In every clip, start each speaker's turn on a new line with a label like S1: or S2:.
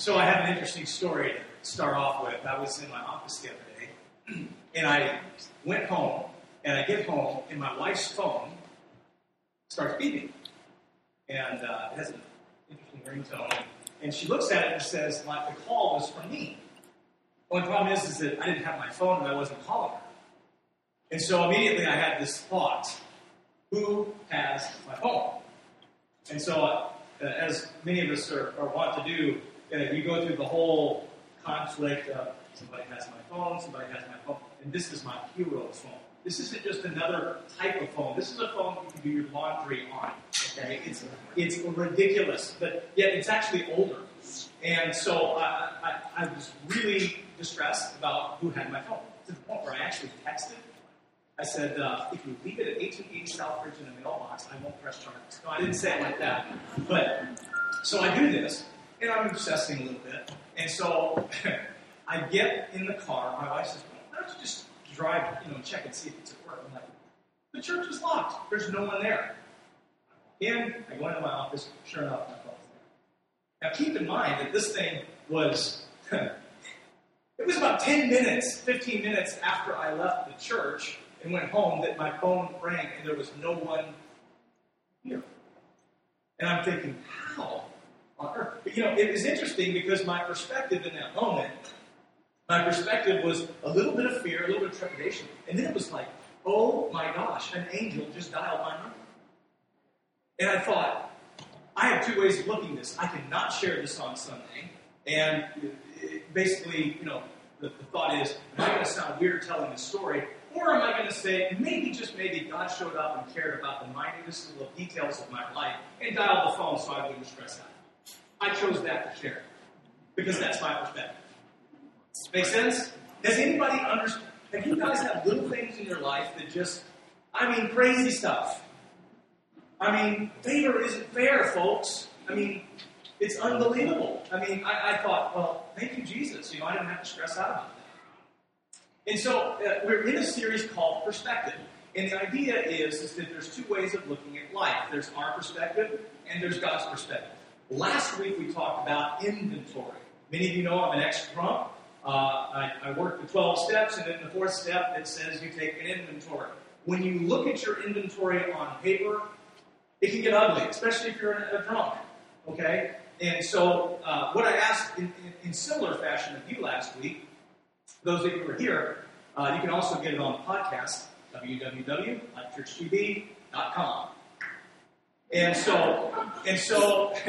S1: So I have an interesting story to start off with. I was in my office the other day, and I went home, and I get home, and my wife's phone starts beeping, and uh, it has an interesting ringtone. And she looks at it and says, "Like the call was from me." Well, the problem is, is that I didn't have my phone and I wasn't calling her. And so immediately I had this thought: Who has my phone? And so, uh, as many of us are, are want to do, uh, you go through the whole conflict of somebody has my phone, somebody has my phone, and this is my hero phone. This isn't just another type of phone. This is a phone you can do your laundry on. Okay, it's it's ridiculous, but yet it's actually older. And so I, I, I was really distressed about who had my phone to the point where I actually texted. I said, uh, if you leave it at 1880 Southbridge in a mailbox, I won't press charges. No, I didn't say it like that. But so I do this, and I'm obsessing a little bit. And so I get in the car. My wife says, why don't you just drive, you know, check and see if it's at work? I'm like, the church is locked. There's no one there. And I go into my office. Sure enough, my phone's there. Now keep in mind that this thing was, it was about 10 minutes, 15 minutes after I left the church and went home that my phone rang and there was no one here. And I'm thinking, how on? But, you know, it was interesting because my perspective in that moment, my perspective was a little bit of fear, a little bit of trepidation. And then it was like, oh my gosh, an angel just dialed my number. And I thought, I have two ways of looking at this. I cannot share this on Sunday. And basically, you know, the, the thought is, am I going to sound weird telling this story? Or am I going to say, maybe, just maybe, God showed up and cared about the minutest little details of my life and dialed the phone so I wouldn't stress out? I chose that to share because that's my perspective. Make sense? Does anybody understand? Have you guys had little things in your life that just, I mean, crazy stuff? I mean, favor isn't fair, folks. I mean, it's unbelievable. I mean, I, I thought, well, thank you, Jesus. You know, I didn't have to stress out about that. And so uh, we're in a series called Perspective. And the idea is, is that there's two ways of looking at life. There's our perspective and there's God's perspective. Last week we talked about inventory. Many of you know I'm an ex-drunk. Uh, I, I work the 12 steps, and then the fourth step that says you take an inventory. When you look at your inventory on paper, it can get ugly, especially if you're a drunk. Okay? And so, uh, what I asked in, in, in similar fashion of you last week those of you who are here, uh, you can also get it on podcast, www.churchtv.com. And so, and so,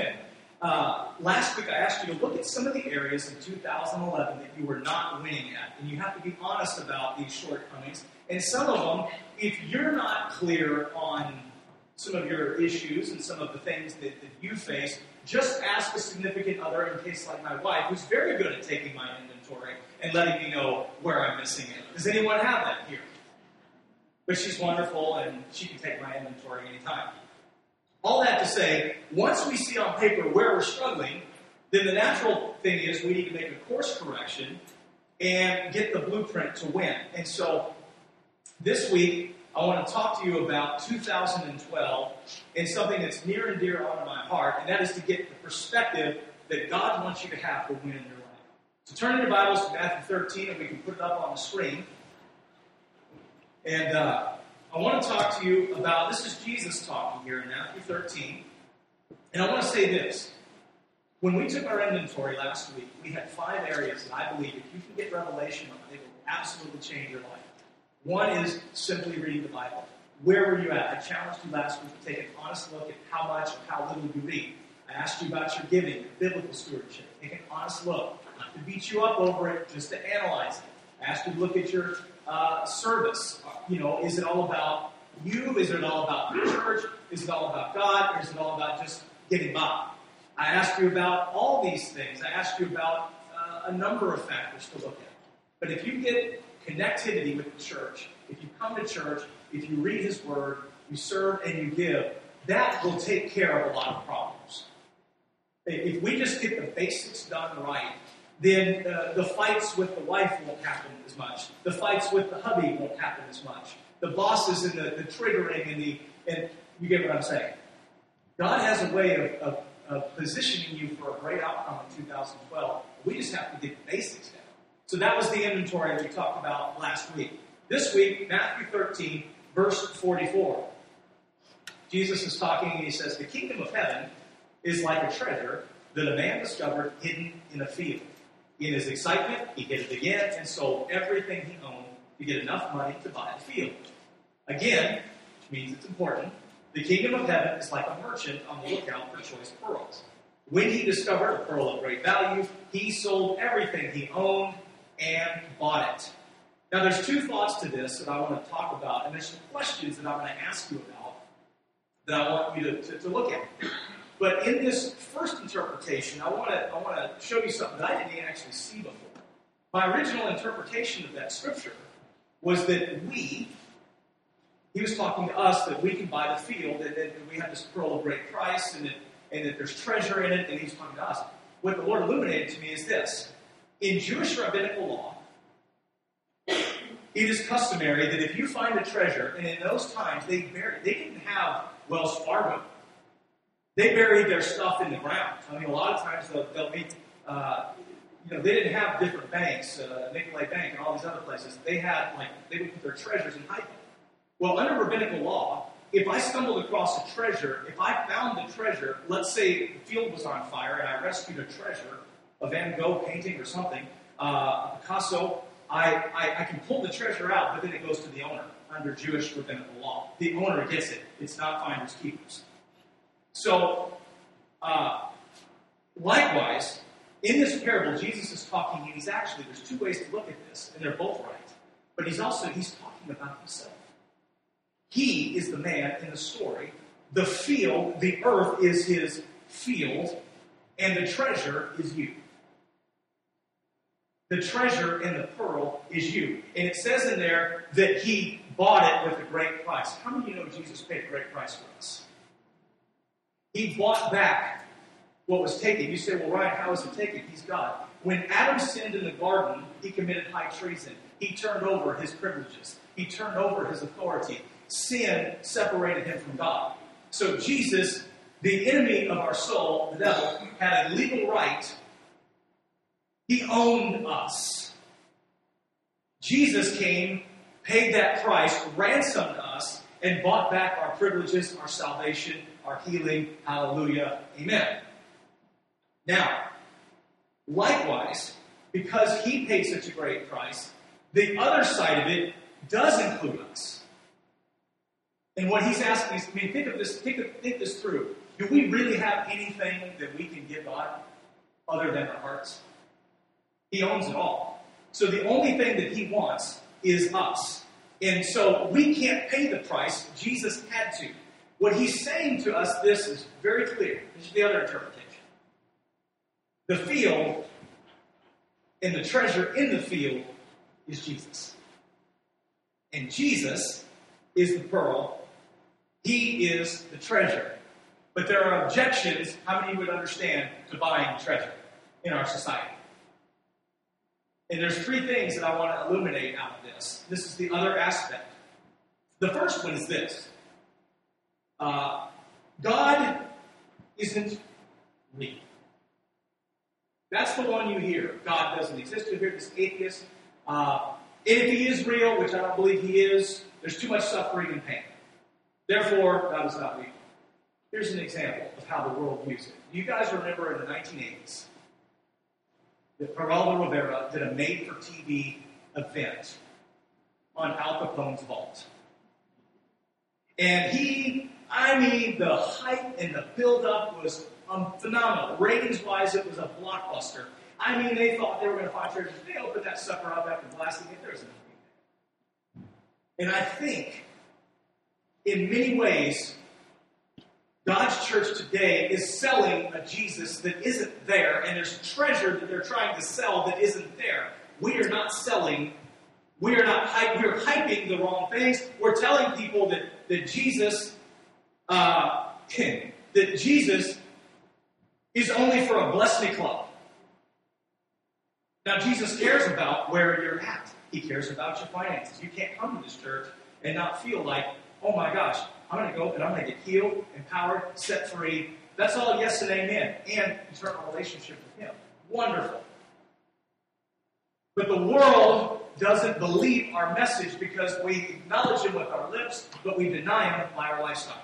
S1: uh, last week I asked you to look at some of the areas in 2011 that you were not winning at, and you have to be honest about these shortcomings. And some of them, if you're not clear on some of your issues and some of the things that, that you face, just ask a significant other, in case like my wife, who's very good at taking my inventory and letting me know where I'm missing it. Does anyone have that here? But she's wonderful and she can take my inventory anytime. All that to say, once we see on paper where we're struggling, then the natural thing is we need to make a course correction and get the blueprint to win. And so this week, I want to talk to you about 2012 and something that's near and dear onto my heart, and that is to get the perspective that God wants you to have to win in your life. So turn in your Bibles to Matthew 13, and we can put it up on the screen. And uh, I want to talk to you about this is Jesus talking here in Matthew 13. And I want to say this. When we took our inventory last week, we had five areas that I believe if you can get revelation on, they will absolutely change your life. One is simply reading the Bible. Where were you at? I challenged you last week to take an honest look at how much or how little you read. I asked you about your giving, your biblical stewardship. Take an honest look Not to beat you up over it, just to analyze it. I asked you to look at your uh, service. You know, is it all about you? Is it all about the church? Is it all about God? Or is it all about just getting by? I asked you about all these things. I asked you about uh, a number of factors to look at. But if you get connectivity with the church, if you come to church, if you read His Word, you serve and you give, that will take care of a lot of problems. If we just get the basics done right, then uh, the fights with the wife won't happen as much. The fights with the hubby won't happen as much. The bosses and the, the triggering and the and you get what I'm saying. God has a way of, of, of positioning you for a great outcome in 2012. We just have to get the basics down. So that was the inventory we talked about last week. This week, Matthew 13, verse 44. Jesus is talking and he says, The kingdom of heaven is like a treasure that a man discovered hidden in a field. In his excitement, he hid it again and sold everything he owned to get enough money to buy the field. Again, which means it's important, the kingdom of heaven is like a merchant on the lookout for choice pearls. When he discovered a pearl of great value, he sold everything he owned and bought it. Now, there's two thoughts to this that I want to talk about, and there's some questions that I'm going to ask you about that I want you to, to, to look at. But in this first interpretation, I want to I want to show you something that I didn't actually see before. My original interpretation of that scripture was that we, he was talking to us that we can buy the field and that we have this pearl of great price and that, and that there's treasure in it, and he's talking to us. What the Lord illuminated to me is this. In Jewish rabbinical law, it is customary that if you find a treasure, and in those times they buried, they didn't have Wells Fargo. They buried their stuff in the ground. I mean, a lot of times they'll, they'll meet, uh, you know, they didn't have different banks, uh, Bank and all these other places. They had, like, they would put their treasures in hiding. Well, under rabbinical law, if I stumbled across a treasure, if I found the treasure, let's say the field was on fire and I rescued a treasure, a Van Gogh painting or something, uh, Picasso, I, I, I, can pull the treasure out, but then it goes to the owner under Jewish rabbinical law. The owner gets it. It's not finders keepers. So, uh, likewise, in this parable, Jesus is talking, and he's actually, there's two ways to look at this, and they're both right. But he's also, he's talking about himself. He is the man in the story. The field, the earth is his field, and the treasure is you. The treasure and the pearl is you. And it says in there that he bought it with a great price. How many of you know Jesus paid a great price for us? He bought back what was taken. You say, well, Ryan, how was it taken? He's God. When Adam sinned in the garden, he committed high treason. He turned over his privileges, he turned over his authority sin separated him from God. So Jesus, the enemy of our soul, the devil, had a legal right. He owned us. Jesus came, paid that price, ransomed us, and bought back our privileges, our salvation, our healing. Hallelujah. Amen. Now, likewise, because he paid such a great price, the other side of it does include us. And what he's asking is, I mean, think of this, think, of, think this through. Do we really have anything that we can give God other than our hearts? He owns it all. So the only thing that he wants is us. And so we can't pay the price. Jesus had to. What he's saying to us, this is very clear. This is the other interpretation. The field and the treasure in the field is Jesus. And Jesus is the pearl he is the treasure. But there are objections, how many would understand, to buying treasure in our society? And there's three things that I want to illuminate out of this. This is the other aspect. The first one is this uh, God isn't real. That's the one you hear. God doesn't exist. You hear this atheist. Uh, if he is real, which I don't believe he is, there's too much suffering and pain. Therefore, God is not real. Here's an example of how the world views it. You guys remember in the 1980s that Geraldo Rivera did a made for TV event on Al Capone's vault. And he, I mean, the hype and the build-up was um, phenomenal. Ratings-wise, it was a blockbuster. I mean, they thought they were going to find treasure. They opened that sucker up after blasting it. There's nothing there. And I think in many ways, God's church today is selling a Jesus that isn't there, and there's treasure that they're trying to sell that isn't there. We are not selling, we are not we're hyping the wrong things. We're telling people that, that Jesus, uh, that Jesus is only for a bless me club. Now, Jesus cares about where you're at. He cares about your finances. You can't come to this church and not feel like oh my gosh, I'm going to go and I'm going to get healed, empowered, set free, That's all yes and amen. And eternal relationship with Him. Wonderful. But the world doesn't believe our message because we acknowledge Him with our lips, but we deny Him by our lifestyle.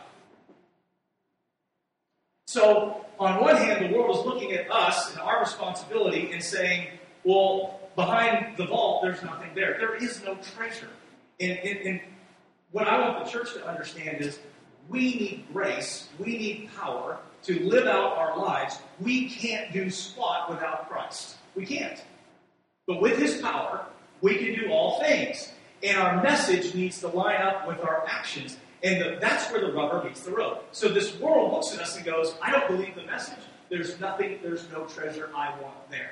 S1: So, on one hand, the world is looking at us and our responsibility and saying, well, behind the vault, there's nothing there. There is no treasure. And, and, and what I want the church to understand is we need grace, we need power to live out our lives. We can't do squat without Christ. We can't. But with His power, we can do all things. And our message needs to line up with our actions. And the, that's where the rubber meets the road. So this world looks at us and goes, I don't believe the message. There's nothing, there's no treasure I want there.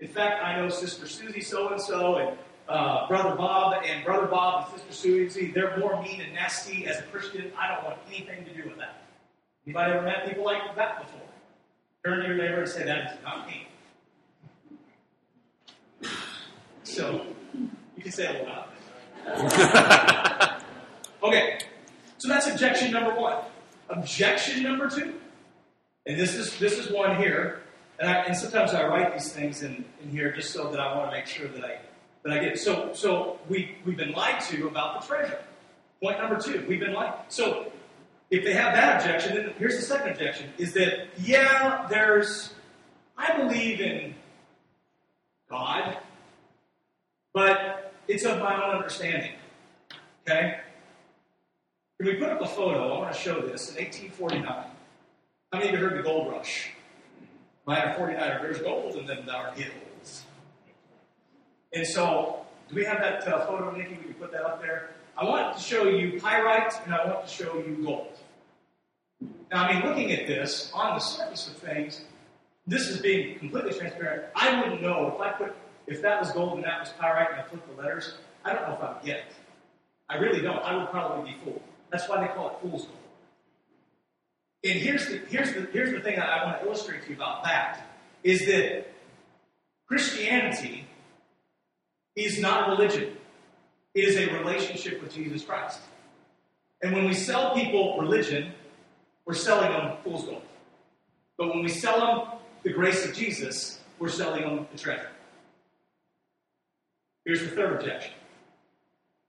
S1: In fact, I know Sister Susie so and so and uh, Brother Bob and Brother Bob and Sister Susie, they're more mean and nasty as a Christian. I don't want anything to do with that. Anybody ever met people like that before? Turn to your neighbor and say, That is not me. So, you can say it a lot. Okay, so that's objection number one. Objection number two, and this is this is one here, and, I, and sometimes I write these things in, in here just so that I want to make sure that I that I get it. So so we we've been lied to about the treasure. Point number two, we've been lied. So if they have that objection, then here's the second objection: is that yeah, there's I believe in God, but it's of my own understanding. Okay? Can we put up a photo? I want to show this. In 1849, how many of you heard the gold rush? Mine 49 there's gold and then are hills. And so, do we have that uh, photo, Nikki? We can put that up there. I want to show you pyrite and I want to show you gold. Now, I mean, looking at this, on the surface of things, this is being completely transparent. I wouldn't know if I put, if that was gold and that was pyrite and I flipped the letters, I don't know if I would get it. I really don't. I would probably be fooled. That's why they call it fool's gold. And here's the, here's the, here's the thing that I want to illustrate to you about that is that Christianity is not religion. It is a relationship with Jesus Christ. And when we sell people religion, we're selling them fool's gold. But when we sell them the grace of Jesus, we're selling them the treasure. Here's the third objection.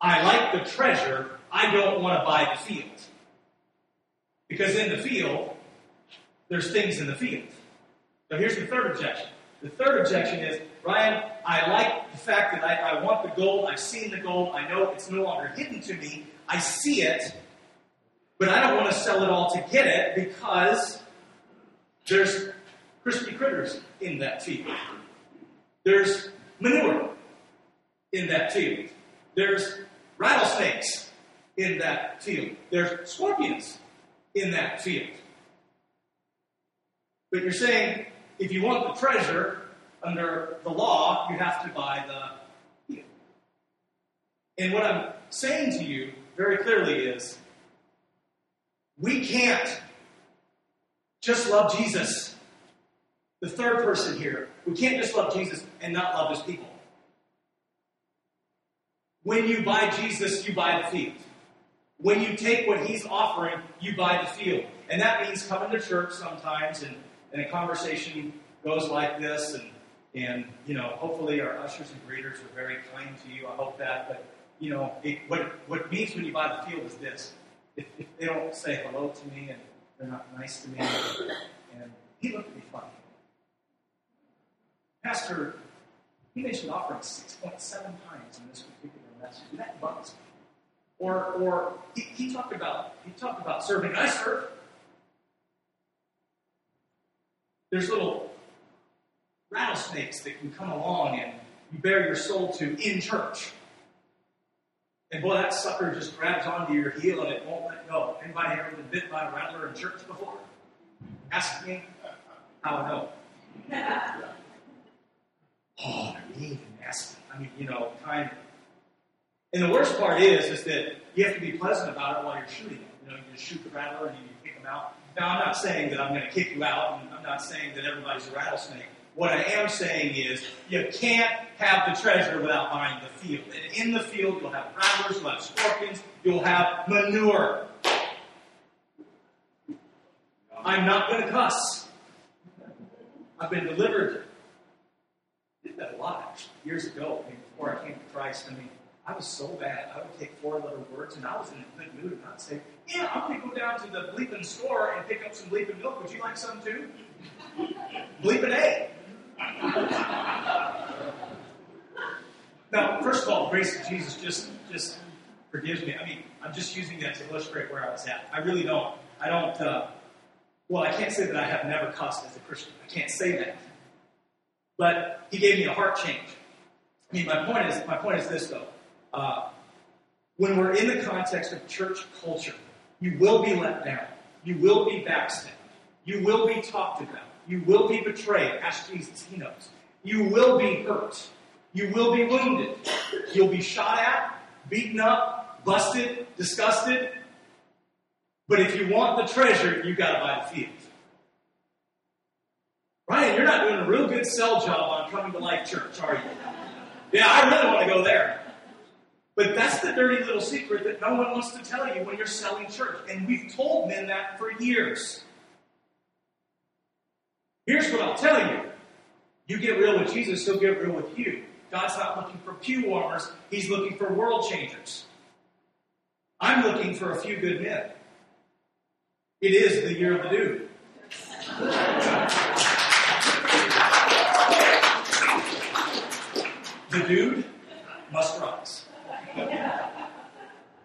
S1: I like the treasure, I don't want to buy the field. Because in the field, there's things in the field. So here's the third objection. The third objection is, Ryan, I like the fact that I, I want the gold, I've seen the gold, I know it's no longer hidden to me, I see it, but I don't want to sell it all to get it because there's crispy critters in that field. There's manure in that field. There's rattlesnakes in that field. There's scorpions in that field. But you're saying if you want the treasure under the law, you have to buy the field. And what I'm saying to you very clearly is we can't just love Jesus. The third person here, we can't just love Jesus and not love his people. When you buy Jesus, you buy the field. When you take what he's offering, you buy the field. And that means coming to church sometimes and, and a conversation goes like this and and you know, hopefully our ushers and greeters are very kind to you. I hope that. But you know, it, what what it means when you buy the field is this: if, if, they don't say hello to me and they're not nice to me, and he looked at me funny. Pastor, he mentioned offering six point seven times in this particular message. That bugs me. Or, or he, he talked about he talked about serving. I serve. There's little rattlesnakes that can come along and you bare your soul to in church. And boy, that sucker just grabs onto your heel and it won't let go. Anybody ever been bit by a rattler in church before? Ask me how I know. oh, they're mean and nasty. I mean, you know, kind of and the worst part is, is that you have to be pleasant about it while you're shooting it. You know, you just shoot the rattler and you kick them out. Now, I'm not saying that I'm going to kick you out, and I'm not saying that everybody's a rattlesnake. What I am saying is, you can't have the treasure without buying the field. And in the field, you'll have rattlers, you'll have scorpions, you'll have manure. I'm not going to cuss. I've been delivered. I did that a lot years ago. Before I came to Christ, I mean, I was so bad. I would take four-letter words, and I was in a good mood, and I'd say, "Yeah, I'm going to go down to the bleeping store and pick up some bleeping milk. Would you like some too?" bleeping A. now, first of all, grace of Jesus just just forgives me. I mean, I'm just using that to illustrate where I was at. I really don't. I don't. Uh, well, I can't say that I have never cussed as a Christian. I can't say that. But he gave me a heart change. I mean, my point is, my point is this though. Uh, when we're in the context of church culture, you will be let down. You will be backstabbed. You will be talked about. You will be betrayed. Ask Jesus, he knows. You will be hurt. You will be wounded. You'll be shot at, beaten up, busted, disgusted. But if you want the treasure, you got to buy the field. Ryan, you're not doing a real good sell job on coming to Life Church, are you? Yeah, I really want to go there. But that's the dirty little secret that no one wants to tell you when you're selling church. And we've told men that for years. Here's what I'll tell you you get real with Jesus, he'll get real with you. God's not looking for pew warmers, he's looking for world changers. I'm looking for a few good men. It is the year of the dude. the dude must rise.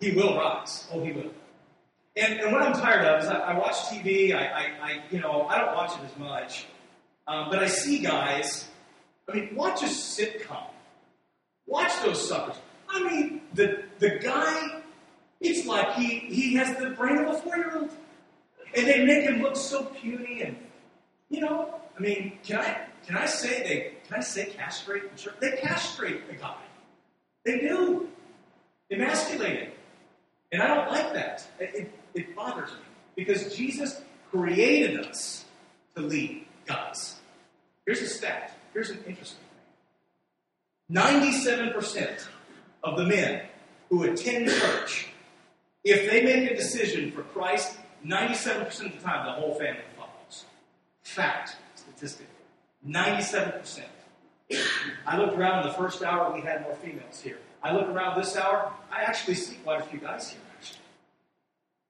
S1: He will rise. Oh, he will. And, and what I'm tired of is I, I watch TV. I, I, I, you know, I don't watch it as much, um, but I see guys. I mean, watch a sitcom. Watch those suckers. I mean, the the guy. It's like he he has the brain of a four year old, and they make him look so puny and, you know. I mean, can I can I say they can I say castrate? They castrate the guy. They do. Emasculate him. And I don't like that. It, it, it bothers me. Because Jesus created us to lead guys. Here's a stat. Here's an interesting thing. 97% of the men who attend church, if they make a decision for Christ, 97% of the time the whole family follows. Fact, statistic. 97%. I looked around in the first hour, we had more females here. I look around this hour, I actually see quite a few guys here.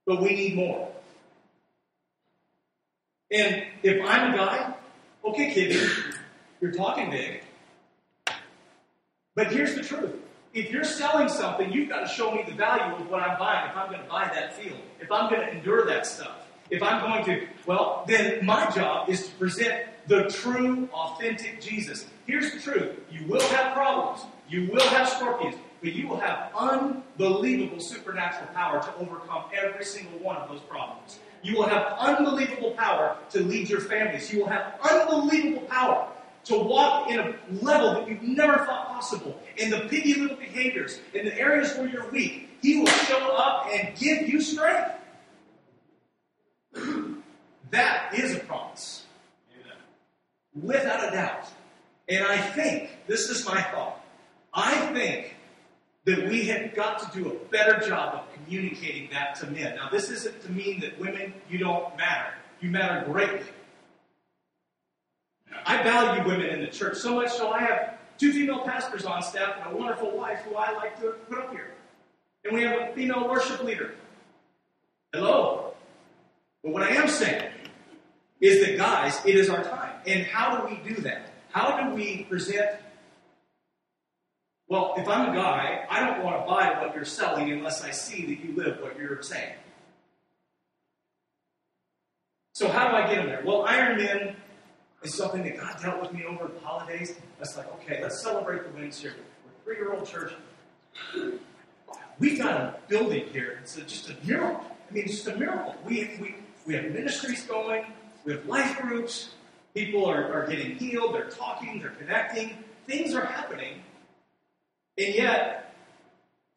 S1: But we need more. And if I'm a guy, okay, kid, you're talking big. But here's the truth. If you're selling something, you've got to show me the value of what I'm buying if I'm going to buy that field, if I'm going to endure that stuff. If I'm going to, well, then my job is to present the true, authentic Jesus. Here's the truth you will have problems, you will have scorpions, but you will have unbelievable supernatural power to overcome every single one of those problems. You will have unbelievable power to lead your families. You will have unbelievable power to walk in a level that you've never thought possible. In the piggy little behaviors, in the areas where you're weak, He will show up and give you strength. That is a promise. Without a doubt. And I think, this is my thought, I think that we have got to do a better job of communicating that to men. Now, this isn't to mean that women, you don't matter. You matter greatly. I value women in the church so much so I have two female pastors on staff and a wonderful wife who I like to put up here. And we have a female worship leader. Hello. But what I am saying is that, guys, it is our time. And how do we do that? How do we present? Well, if I'm a guy, I don't want to buy what you're selling unless I see that you live what you're saying. So, how do I get in there? Well, Iron Man is something that God dealt with me over the holidays. That's like, okay, let's celebrate the wins here. We're a three year old church. We've got a building here. It's just a miracle. I mean, it's just a miracle. We, we, we have ministries going, we have life groups, people are, are getting healed, they're talking, they're connecting, things are happening. And yet,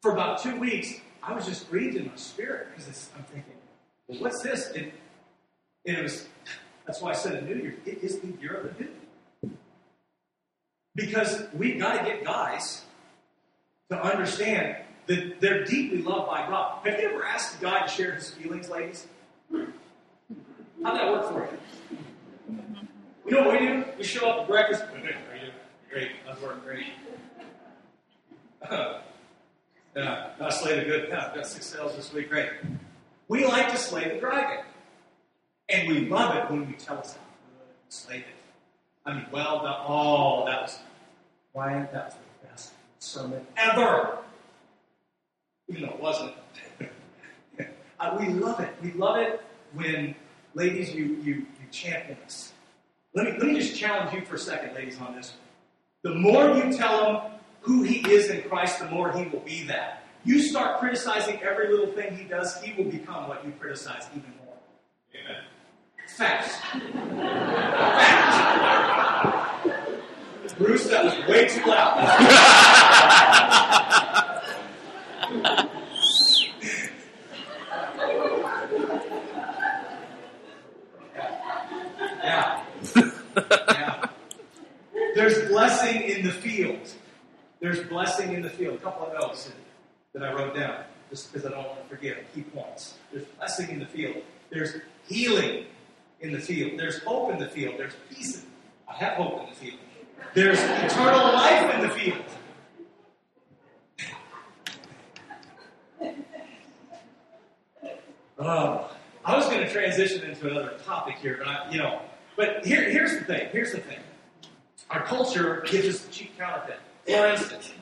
S1: for about two weeks, I was just grieved in my spirit because I'm thinking, well, what's this? And, and it was, that's why I said in New Year, it is the year of the new. Because we've got to get guys to understand that they're deeply loved by God. Have you ever asked a guy to share his feelings, ladies? How How'd that work for you? You know what we do? We show up at breakfast. Doing? Great. How's working Great. yeah, I slayed a good. Yeah, got six sales this week. Great. We like to slay the dragon, and we love it when you tell us how good we slayed it. I mean, well done. Oh, that was why that was the best sermon ever. Even though it wasn't. uh, we love it. We love it when, ladies, you, you, you champion us. Let me, let me just challenge you for a second, ladies, on this. The more you tell him who he is in Christ, the more he will be that. You start criticizing every little thing he does, he will become what you criticize even more. Amen. Facts. Facts. Bruce, that was way too loud. There's blessing in the field. There's blessing in the field. A couple of notes that I wrote down, just because I don't want to forget key points. There's blessing in the field. There's healing in the field. There's hope in the field. There's peace. In, I have hope in the field. There's eternal life in the field. Oh, I was going to transition into another topic here, but I, you know, but here, here's the thing. Here's the thing. Our culture gives us cheap counterfeit. For instance,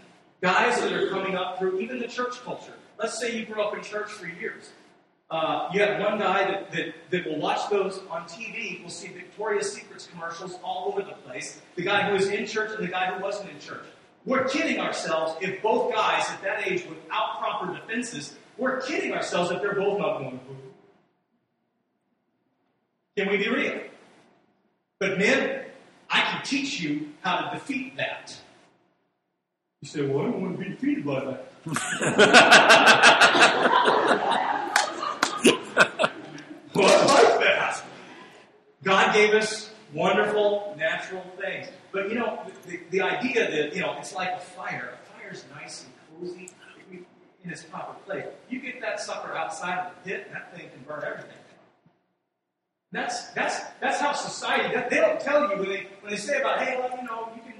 S1: guys that are coming up through even the church culture. Let's say you grew up in church for years. Uh, you have one guy that, that, that will watch those on TV, will see Victoria's Secrets commercials all over the place. The guy who was in church and the guy who wasn't in church. We're kidding ourselves if both guys at that age without proper defenses, we're kidding ourselves if they're both not going to move. Can we be real? But men, I can teach you how to defeat that. You say, well, I don't want to be defeated by that. well, I like that. God gave us wonderful natural things. But, you know, the, the idea that, you know, it's like a fire. A fire's nice and cozy in its proper place. You get that sucker outside of the pit, and that thing can burn everything. That's that's that's how society. They don't tell you when they when they say about hey, well, you know, you can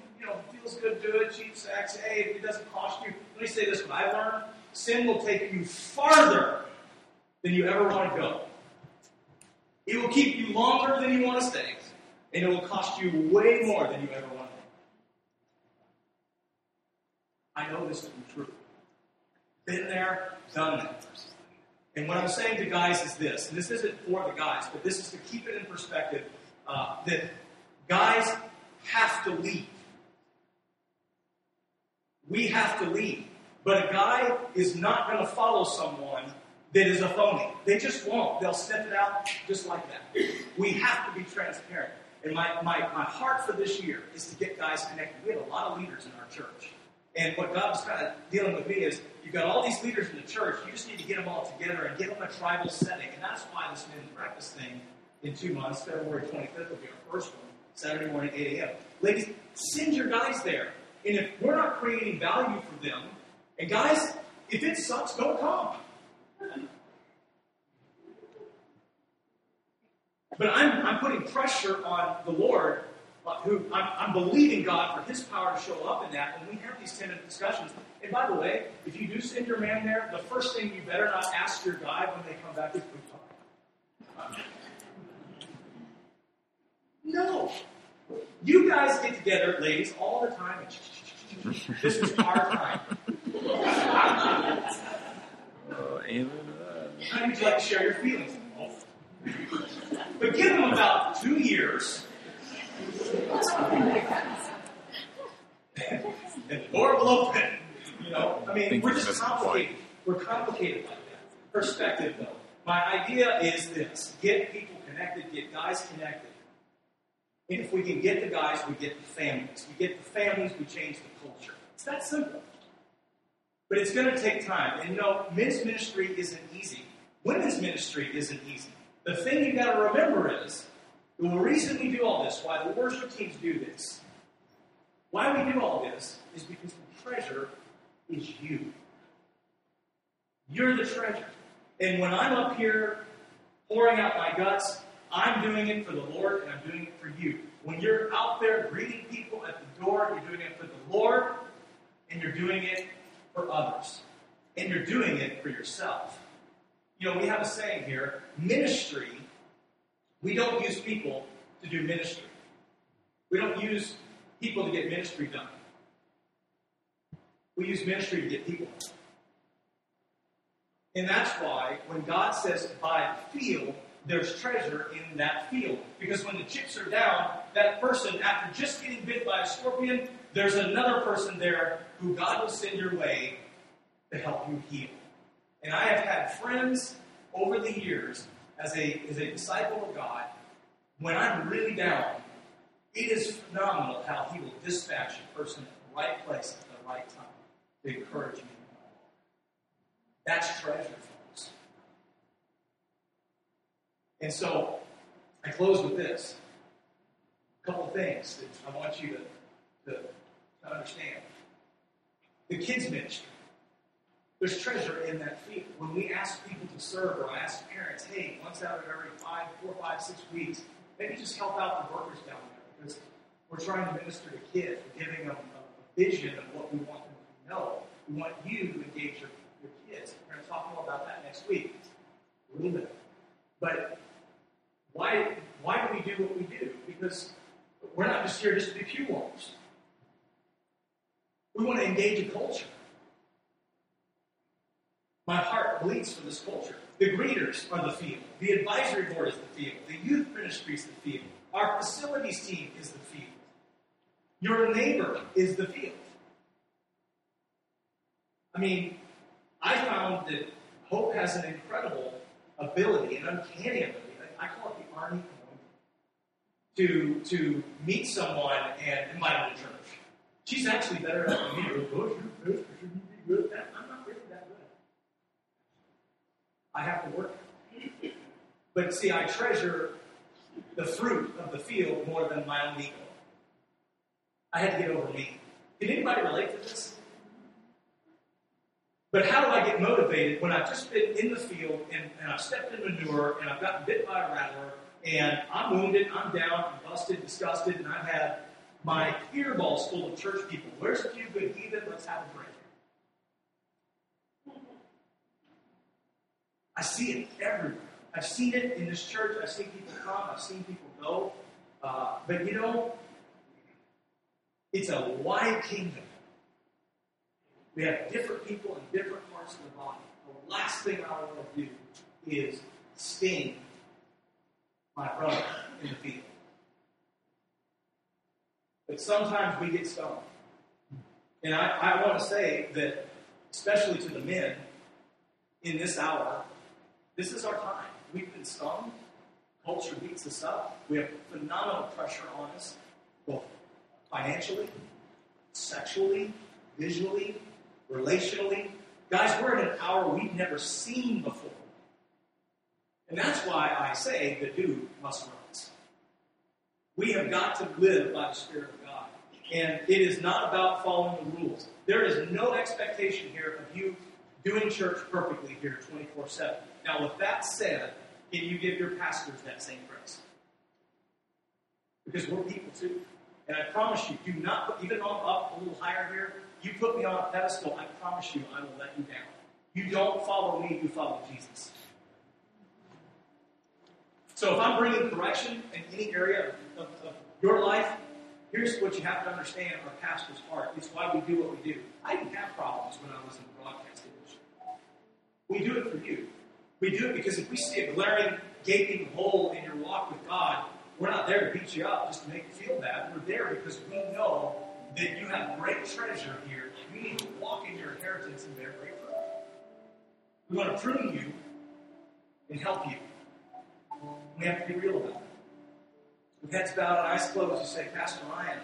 S1: feels good, do it, cheap sex. Hey, if it doesn't cost you. Let me say this: what I learned, sin will take you farther than you ever want to go. It will keep you longer than you want to stay, and it will cost you way more than you ever want to. I know this to be true. Been there, done that. And what I'm saying to guys is this, and this isn't for the guys, but this is to keep it in perspective uh, that guys have to leave. We have to leave. But a guy is not going to follow someone that is a phony. They just won't. They'll sniff it out just like that. We have to be transparent. And my, my, my heart for this year is to get guys connected. We have a lot of leaders in our church. And what God was kind of dealing with me is you've got all these leaders in the church. You just need to get them all together and get them a tribal setting. And that's why this men's breakfast thing in two months, February 25th, will be our first one, Saturday morning, 8 a.m. Ladies, send your guys there. And if we're not creating value for them, and guys, if it sucks, don't come. But I'm, I'm putting pressure on the Lord uh, who I'm, I'm, believing God for His power to show up in that when we have these tentative discussions. And by the way, if you do send your man there, the first thing you better not ask your guy when they come back is, "We talk." No. You guys get together, ladies, all the time. This is our time. oh, amen. How would you like to share your feelings? But give them about two years and the door will open. You know, I mean, we're just complicated. We're complicated like that. Perspective, though. My idea is this get people connected, get guys connected. If we can get the guys, we get the families. We get the families, we change the culture. It's that simple. But it's going to take time. And know, men's ministry isn't easy. Women's ministry isn't easy. The thing you've got to remember is the reason we do all this, why the worship teams do this, why we do all this, is because the treasure is you. You're the treasure. And when I'm up here pouring out my guts, I'm doing it for the Lord and I'm doing it for you. When you're out there greeting people at the door, you're doing it for the Lord and you're doing it for others. And you're doing it for yourself. You know, we have a saying here ministry, we don't use people to do ministry. We don't use people to get ministry done. We use ministry to get people done. And that's why when God says buy the field, there's treasure in that field. Because when the chips are down, that person, after just getting bit by a scorpion, there's another person there who God will send your way to help you heal. And I have had friends over the years as a, as a disciple of God, when I'm really down, it is phenomenal how He will dispatch a person at the right place at the right time to encourage me. That's treasure, folks. And so, I close with this. A couple things that I want you to, to, to understand. The kids' ministry. There's treasure in that field. When we ask people to serve, or I ask parents, hey, once out of every five, four, five, six weeks, maybe just help out the workers down there because we're trying to minister to kids. We're giving them a, a vision of what we want them to know. We want you to engage your, your kids. We're going to talk more about that next week. A little bit. But why, why do we do what we do? Because we're not just here just to be pew warmers. We want to engage a culture. My heart bleeds for this culture. The greeters are the field. The advisory board is the field. The youth ministry is the field. Our facilities team is the field. Your neighbor is the field. I mean, I found that Hope has an incredible ability, an uncanny ability. I call it the army to to meet someone and invite them to church. She's actually better at than me. I'm not really that good. I have to work. But see, I treasure the fruit of the field more than my own ego. I had to get over me. Can anybody relate to this? But how do I get motivated when I've just been in the field and, and I've stepped in manure and I've gotten bit by a rattler and I'm wounded, I'm down, I'm busted, disgusted, and I've had my earballs full of church people. Where's a few good heathen? Let's have a drink. I see it everywhere. I've seen it in this church. I've seen people come. I've seen people go. Uh, but you know, it's a wide kingdom. We have different people in different parts of the body. The last thing I want to do is sting my brother in the field. But sometimes we get stung. And I, I want to say that, especially to the men in this hour, this is our time. We've been stung. Culture beats us up. We have phenomenal pressure on us, both financially, sexually, visually, relationally. Guys, we're in an hour we've never seen before. And that's why I say the dude must rise. We have got to live by the Spirit of God. And it is not about following the rules. There is no expectation here of you doing church perfectly here 24 7. Now, with that said, can you give your pastors that same grace? Because we're people too. And I promise you, do not put, even on up a little higher here, you put me on a pedestal, I promise you, I will let you down. You don't follow me, you follow Jesus. So if I'm bringing correction in any area of, of, of your life, here's what you have to understand our pastor's heart. It's why we do what we do. I didn't have problems when I was in the broadcast industry. We do it for you. We do it because if we see a glaring, gaping hole in your walk with God, we're not there to beat you up just to make you feel bad. We're there because we know that you have great treasure here. You need to walk in your inheritance and bear great fruit. We want to prune you and help you. We have to be real about it. With heads bowed and eyes closed, you say, Pastor Ryan,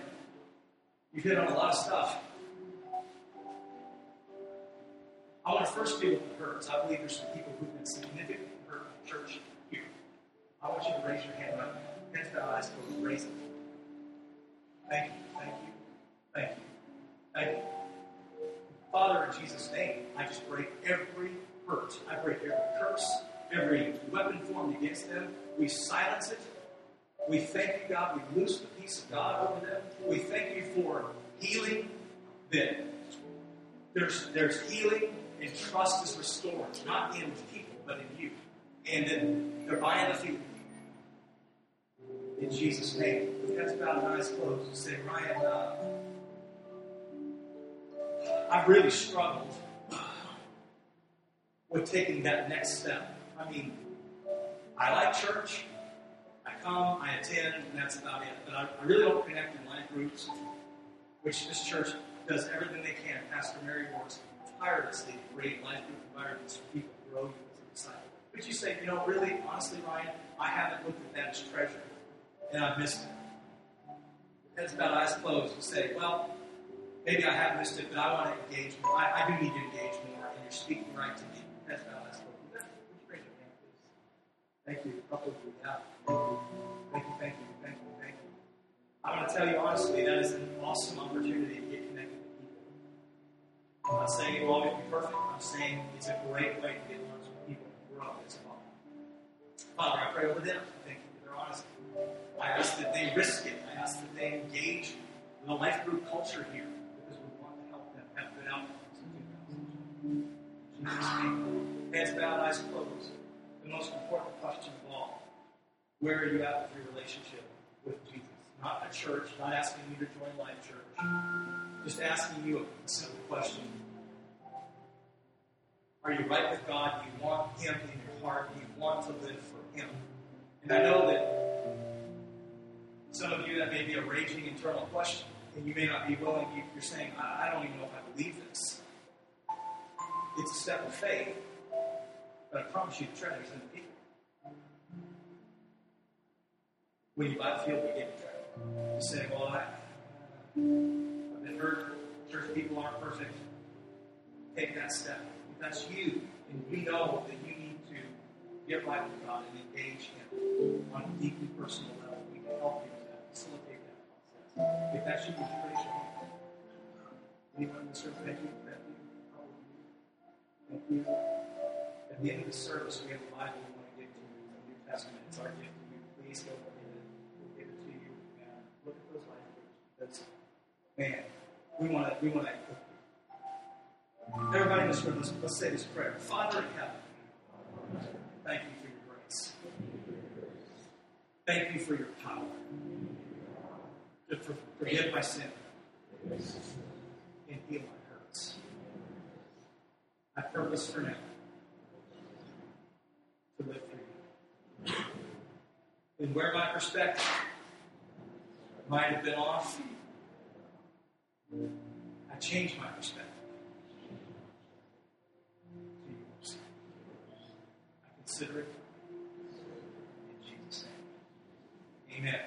S1: you've hit on a lot of stuff. I want to first deal with the hurts. I believe there's some people who've been significantly hurt in the church here. I want you to raise your hand up. Heads bowed, eyes closed, raise it. Thank you, thank you, thank you, thank you. Father, in Jesus' name, I just break every hurt. I break every curse, every weapon formed against them. We silence it. We thank you, God. We loose the peace of God over them. We thank you for healing that there's, there's healing and trust is restored, not in people, but in you. And that they're buying the field. In Jesus' name. With heads bowed and eyes closed, say, Ryan, uh, I've really struggled with taking that next step. I mean, I like church. I come, I attend, and that's about it. But I, I really don't connect in life groups, which this church does everything they can. Pastor Mary works tirelessly to create life group environments for people to grow you as a disciple. But you say, you know, really, honestly, Ryan, I haven't looked at that as treasure, and I've missed it. Heads about eyes closed. You say, well, maybe I have missed it, but I want to engage more. I, I do need to engage more, and you're speaking right to me. You raise your please? Thank you. A you. Thank you. Thank you. Thank you. Thank you. I want to tell you honestly, that is an awesome opportunity to get connected with people. I'm not saying it will always be perfect. I'm saying it's a great way to get lunch with people and grow as well. Father, I pray over them. Thank you for their honesty. I ask that they risk it. I ask that they engage in the life group culture here 2000. In Jesus' name. Heads bowed, eyes closed. The most important question of all where are you at with your relationship with Jesus? Not a church, not asking you to join Life Church, just asking you a simple question. Are you right with God? Do you want Him in your heart? Do you want to live for Him? And I know that some of you, that may be a raging internal question, and you may not be willing, you're saying, I don't even know if I believe this. It's a step of faith, but I promise you the treasure's in the people. When you buy the field, we give you treasure. You say, well, I've been hurt. Church people aren't perfect. Take that step. If that's you, and we know that you need to get right with God and engage Him on a deeply personal level, we can help you with that, facilitate that process. If that's you, would you raise your hand? Anyone in the service? Thank you. Thank you. At the end of the service, we have a Bible we want to give to you. A New Testament. It's our gift to you. Please go ahead and we'll give it to you and look at those languages. That's man. We want to. We want to. Everybody in this room, let's, let's say this prayer. Father in heaven, thank you for your grace. Thank you for your power. To for, forgive my sin and heal my. I purpose for now to live for you. And where my perspective might have been off, I changed my perspective. I consider it in Jesus' name. Amen.